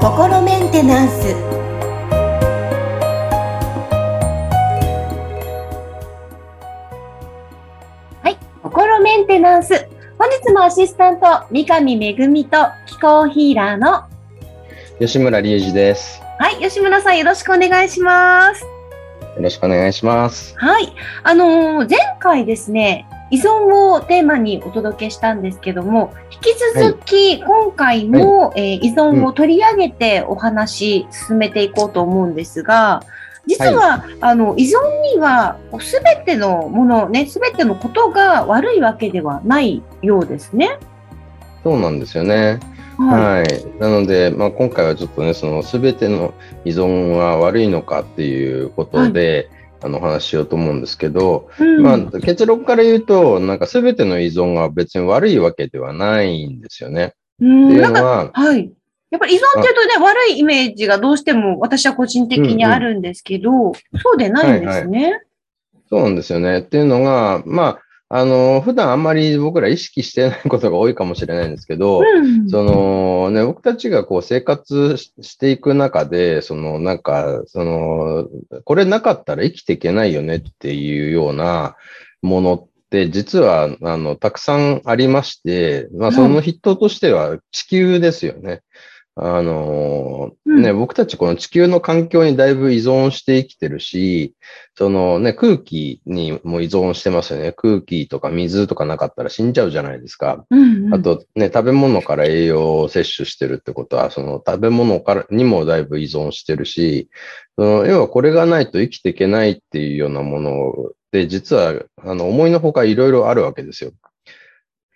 心メンテナンスはい心メンテナンス本日もアシスタント三上恵と気候ヒーラーの吉村隆二です。はい吉村さんよろしくお願いしますよろしくお願いします。はいあのー前回ですね依存をテーマにお届けしたんですけども、引き続き今回も、えー依存を取り上げてお話進めていこうと思うんですが、実は、あの依存にはすべてのものね、すべてのことが悪いわけではないようですね。そうなんですよね。はい。はい。なので、まあ、今回はちょっとね、そのすべての依存は悪いのかっていうことで、あのお話ししようと思うんですけど、うんまあ、結論から言うと、なんかすべての依存が別に悪いわけではないんですよね。うんっていうんのは、はい。やっぱり依存っていうとね、悪いイメージがどうしても私は個人的にあるんですけど、そうでないんですね。そうなんですよね。っていうのが、まあ、あの、普段あんまり僕ら意識してないことが多いかもしれないんですけど、うん。そのね、僕たちがこう生活ししていく中で、そのなんか、その、これなかったら生きていけないよねっていうようなものって、実は、あの、たくさんありまして、まあ、その筆頭としては地球ですよね。あのうんね、僕たちこの地球の環境にだいぶ依存して生きてるし、そのね、空気にも依存してますよね。空気とか水とかなかったら死んじゃうじゃないですか。うんうんあとね、食べ物から栄養を摂取してるってことは、その食べ物からにもだいぶ依存してるし、その要はこれがないと生きていけないっていうようなもので、実はあの思いのほかいろいろあるわけですよ。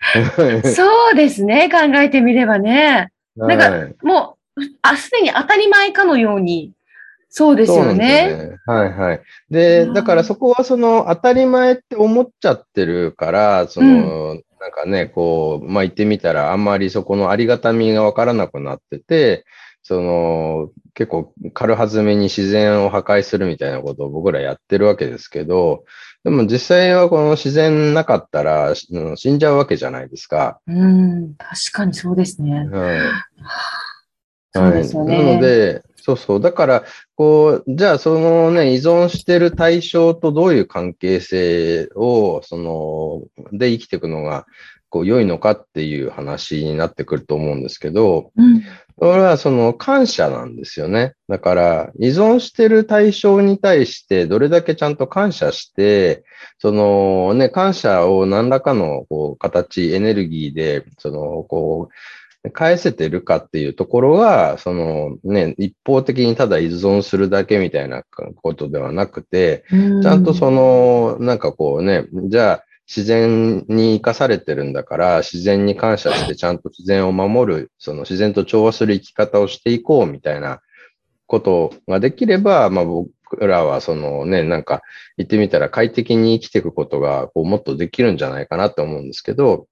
そうですね、考えてみればね。なんかはいもう、あ、すでに当たり前かのように、そうですよね。ね。はいはい。で、うんだからそこはその当たり前って思っちゃってるから、その、なんかね、こう、まあ言ってみたらあんまりそこのありがたみがわからなくなってて、その、結構軽はずめに自然を破壊するみたいなことを僕らやってるわけですけど、でも実際はこの自然なかったらしうん死んじゃうわけじゃないですか。うん、確かにそうですね。はい。そうですよね。はい、なので、そうそう。だから、こう、じゃあ、そのね、依存してる対象とどういう関係性を、その、で生きていくのが、こう、良いのかっていう話になってくると思うんですけど、うん、それはその感謝なんですよね。だから、依存してる対象に対して、どれだけちゃんと感謝して、そのね、感謝を何らかのこう形、エネルギーで、その、こう、返せてるかっていうところが、そのね、一方的にただ依存するだけみたいなことではなくて、うんちゃんとその、なんかこうね、じゃあ自然に生かされてるんだから、自然に感謝してちゃんと自然を守る、その自然と調和する生き方をしていこうみたいなことができれば、まあ僕らはそのね、なんか言ってみたら快適に生きていくことがこうもっとできるんじゃないかなと思うんですけど、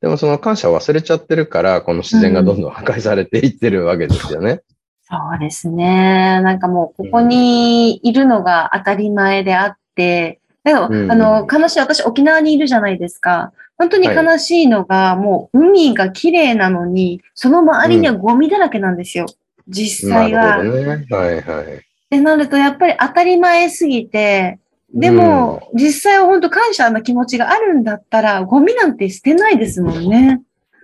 でもその感謝を忘れちゃってるから、この自然がどんどん破壊されていってるわけですよね。そうですね。なんかもう、ここにいるのが当たり前であって、だから、うんあの、悲しい、私沖縄にいるじゃないですか。本当に悲しいのが、もう海が綺麗なのに、その周りにはゴミだらけなんですよ。実なる際は。ね。はいはい。ってなると、やっぱり当たり前すぎて、でも、実際は本当感謝の気持ちがあるんだったら、ゴミなんて捨てないですもんね。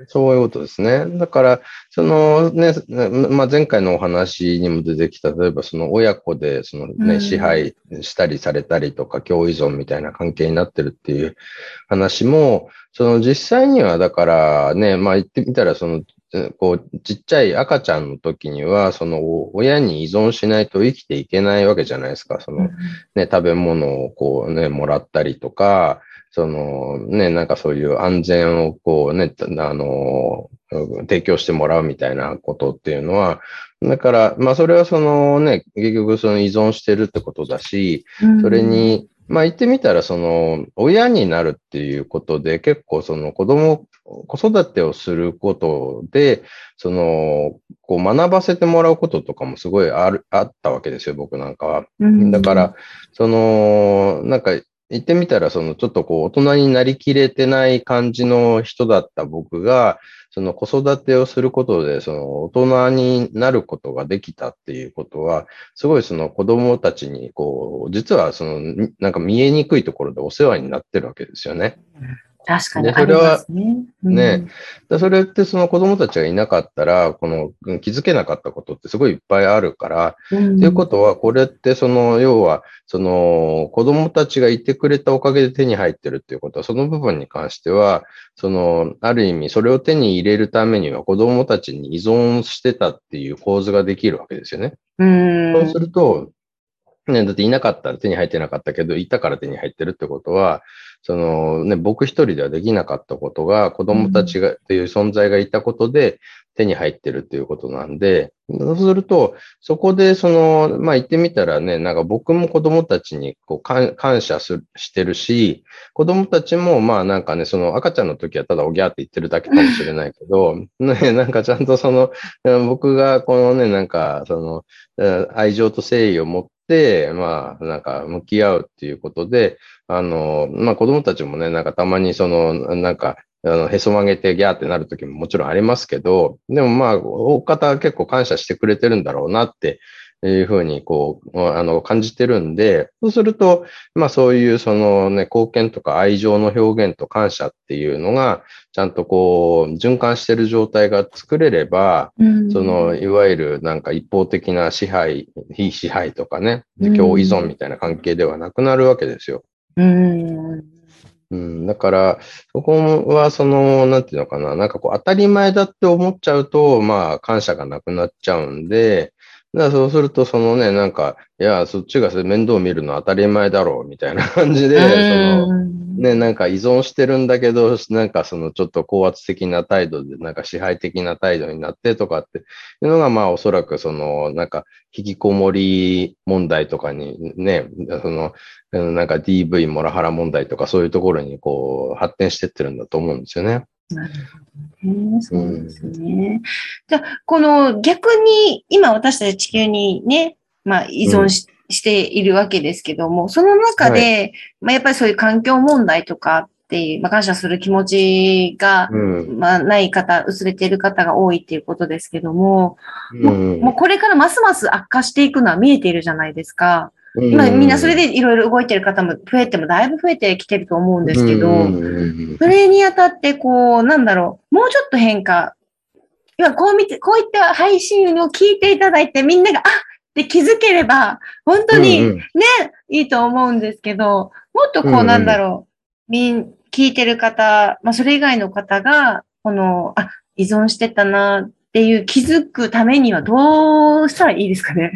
そういうことですね。だから、そのね、まあ、前回のお話にも出てきた、例えばその親子でそのね、うん支配したりされたりとか、共依存みたいな関係になってるっていう話も、その実際にはだからね、まあ言ってみたら、その、こう、ちっちゃい赤ちゃんの時には、その親に依存しないと生きていけないわけじゃないですか。そのね、食べ物をこうね、もらったりとか、そのね、なんかそういう安全をこうね、あの、提供してもらうみたいなことっていうのは、だから、まあそれはそのね、結局その依存してるってことだし、それ、に、まあ言ってみたらその親になるっていうことで結構その子供、子育てをすることで、その、こう学ばせてもらうこととかもすごいある、あったわけですよ、僕なんかは。うんだから、その、なんか、言ってみたら、そのちょっとこう大人になりきれてない感じの人だった僕が、その子育てをすることで、その大人になることができたっていうことは、すごいその子供たちに、こう、実はその、なんか見えにくいところでお世話になってるわけですよね。確かにありますね。ね、うん、それってその子供たちがいなかったら、この気づけなかったことってすごいいっぱいあるから、と、うん、いうことは、これってその、要は、その子供たちがいてくれたおかげで手に入ってるっていうことは、その部分に関しては、その、ある意味、それを手に入れるためには子供たちに依存してたっていう構図ができるわけですよね。うん、そうすると、ね、だっていなかったら手に入ってなかったけど、いたから手に入ってるってことは、そのね、僕一人ではできなかったことが、子供たちが、っていう存在がいたことで手に入ってるっていうことなんで、そうすると、そこで、その、まあ言ってみたらね、なんか僕も子供たちにこう感謝すしてるし、子供たちもまあなんかね、その赤ちゃんの時はただおぎゃーって言ってるだけかもしれないけど、ね、なんかちゃんとその、僕がこのね、なんかその、愛情と誠意を持って、まあ、なんか向き合うっていうことで、あの、まあ子供たちもね、なんかたまにその、なんか、あの、へそ曲げてギャーってなる時ももちろんありますけど、でもまあ、大方結構感謝してくれてるんだろうなっていうふうに、こう、あの、感じてるんで、そうすると、まあそういうそのね、貢献とか愛情の表現と感謝っていうのが、ちゃんとこう、循環してる状態が作れれば、うん、その、いわゆるなんか一方的な支配、非支配とかね、共依存みたいな関係ではなくなるわけですよ。うん。うん、だから、そこは、その、なんていうのかな、なんかこう、当たり前だって思っちゃうと、まあ、感謝がなくなっちゃうんで、だからそうすると、そのね、なんか、いや、そっちが面倒見るの当たり前だろう、みたいな感じで、その、ね、なんか依存してるんだけど、なんかそのちょっと高圧的な態度で、なんか支配的な態度になってとかっていうのが、まあおそらくその、なんか引きこもり問題とかにね、その、なんか DV モラハラ問題とかそういうところにこう発展してってるんだと思うんですよね。なるほどね。そうですね。うん、じゃあ、この逆に今私たち地球にね、まあ依存しうんしているわけですけども、その中で、はい、まあ、やっぱりそういう環境問題とかっていう、まあ、感謝する気持ちが、うん、まあ、ない方、薄れている方が多いっていうことですけども、うん、もうこれからますます悪化していくのは見えているじゃないですか。今みんなそれでいろいろ動いてる方も増えてもだいぶ増えてきてると思うんですけど、それにあたってこう、なんだろう、もうちょっと変化、今こう見て、こういった配信を聞いていただいてみんなが、あ、で気づければ、本当にね、いいと思うんですけど、もっとこうなんだろう、み、ん、聞いてる方、まあそれ以外の方が、この、あ、依存してたなっていう気づくためにはどうしたらいいですかね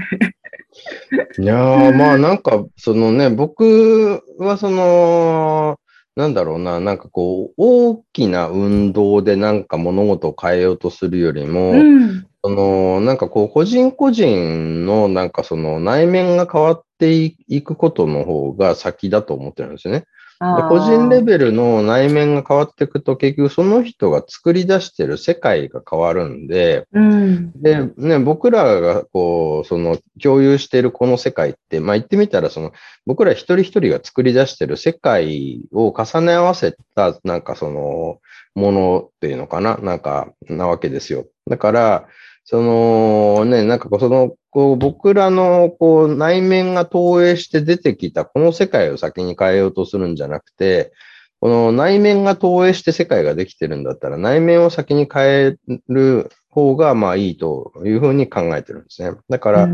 いやー、まあなんか、そのね、僕はその、なんだろうな、なんかこう、大きな運動でなんか物事を変えようとするよりも、うん、その、なんかこう、個人個人のなんかその内面が変わっていくことの方が先だと思ってるんですよね。個人レベルの内面が変わっていくと結局その人が作り出してる世界が変わるんで、うん、で、ね、僕らがこう、その共有しているこの世界って、まあ言ってみたらその僕ら一人一人が作り出してる世界を重ね合わせたなんかそのものっていうのかななんかなわけですよ。だから、そのね、なんかその、こう僕らのこう内面が投影して出てきたこの世界を先に変えようとするんじゃなくて、この内面が投影して世界ができてるんだったら内面を先に変える方がまあいいというふうに考えてるんですね。だから、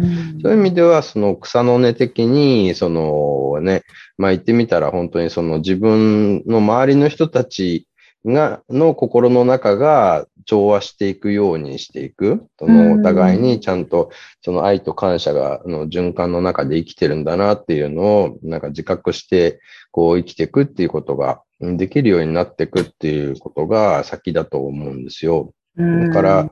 そういう意味ではその草の根的に、そのね、まあ言ってみたら本当にその自分の周りの人たちが、の心の中が調和していくようにしていく。そのお互いにちゃんとその愛と感謝がの循環の中で生きてるんだなっていうのをなんか自覚してこう生きていくっていうことができるようになっていくっていうことが先だと思うんですよ。だから、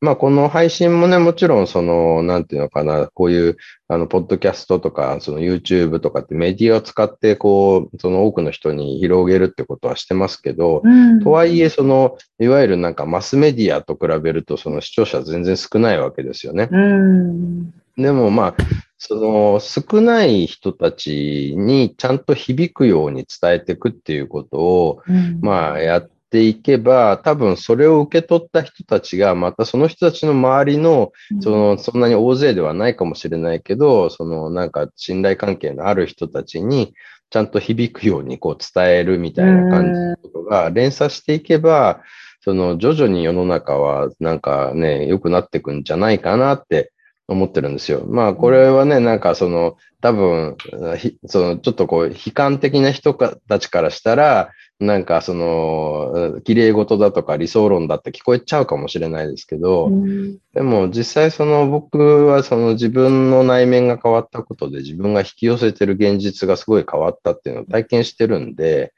まあ、この配信もね、もちろん、その、なんていうのかな、こういう、あの、ポッドキャストとか、その YouTube とかってメディアを使って、こう、その多くの人に広げるってことはしてますけど、うん、とはいえ、その、いわゆるなんかマスメディアと比べると、その視聴者全然少ないわけですよね。うん。でもまあ、その少ない人たちにちゃんと響くように伝えていくっていうことを、うん、まあやっていけば、多分それを受け取った人たちが、またその人たちの周りの、その、そんなに大勢ではないかもしれないけど、そのなんか信頼関係のある人たちに、ちゃんと響くようにこう伝えるみたいな感じのことが連鎖していけば、その徐々に世の中はなんかね、良くなっていくんじゃないかなって思ってるんですよ。まあ、これはね、なんかその、多分、その、ちょっとこう、悲観的な人たちからしたら、なんかその、綺麗事だとか理想論だって聞こえちゃうかもしれないですけど、うん、でも実際その僕はその自分の内面が変わったことで自分が引き寄せてる現実がすごい変わったっていうのを体験してるんで、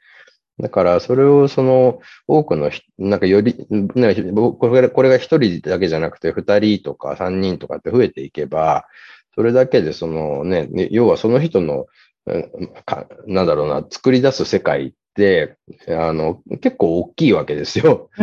だから、それをその多くの、なんかより、ね、これこれが一人だけじゃなくて、二人とか三人とかって増えていけば、それだけでそのね、要はその人の、なんだろうな、作り出す世界って、あの、結構大きいわけですよ。一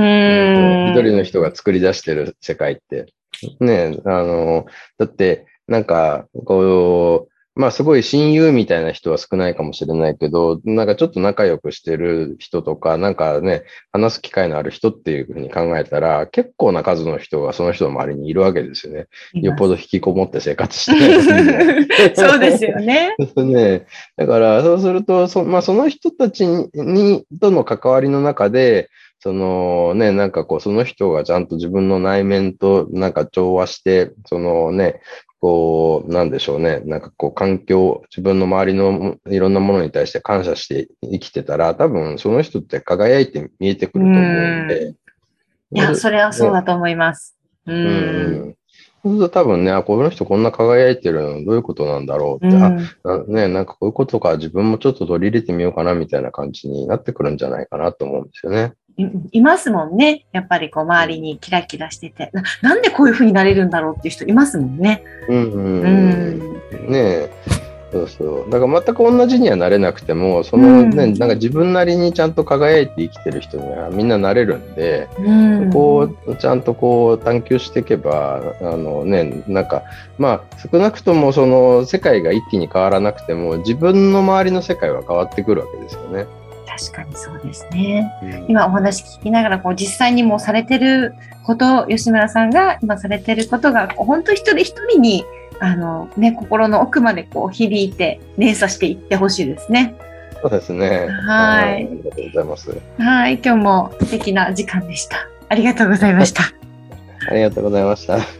人の人が作り出してる世界って。ね、あの、だって、なんか、こう、まあすごい親友みたいな人は少ないかもしれないけど、なんかちょっと仲良くしてる人とか、なんかね、話す機会のある人っていうふうに考えたら、結構な数の人がその人の周りにいるわけですよね。よっぽど引きこもって生活して そうですよね。ねだから、そうすると、そ,、まあ、その人たちに、との関わりの中で、そのね、なんかこう、その人がちゃんと自分の内面となんか調和して、そのね、こう、なんでしょうね。なんかこう、環境、自分の周りのいろんなものに対して感謝して生きてたら、多分その人って輝いて見えてくると思うんで。いや、それはそうだと思います。うん。うんそうすると多分ね、あ、この人こんな輝いてるのどういうことなんだろうって、うん、あね、なんかこういうことか自分もちょっと取り入れてみようかなみたいな感じになってくるんじゃないかなと思うんですよね。いますもんね。やっぱりこう周りにキラキラしててな、なんでこういうふうになれるんだろうっていう人いますもんね。うんうん。うん、ねえ。そうそう。だから全く同じにはなれなくても、そのね、うん、なんか自分なりにちゃんと輝いて生きてる人にはみんななれるんで、うん、そこをちゃんとこう探求していけば、あのね、なんか、まあ少なくともその世界が一気に変わらなくても、自分の周りの世界は変わってくるわけですよね。確かにそうですね。うん、今お話聞きながら、こう実際にもされてること、吉村さんが今されてることが、本当一人一人にあの、ね、心の奥までこう響いて連鎖していってほしいですね。そうですね。はい。ありがとうございます。はい、今日も素敵な時間でした。ありがとうございました。ありがとうございました。